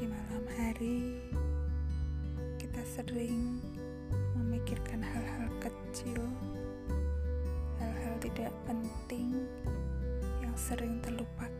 Di malam hari kita sering memikirkan hal-hal kecil, hal-hal tidak penting yang sering terlupakan.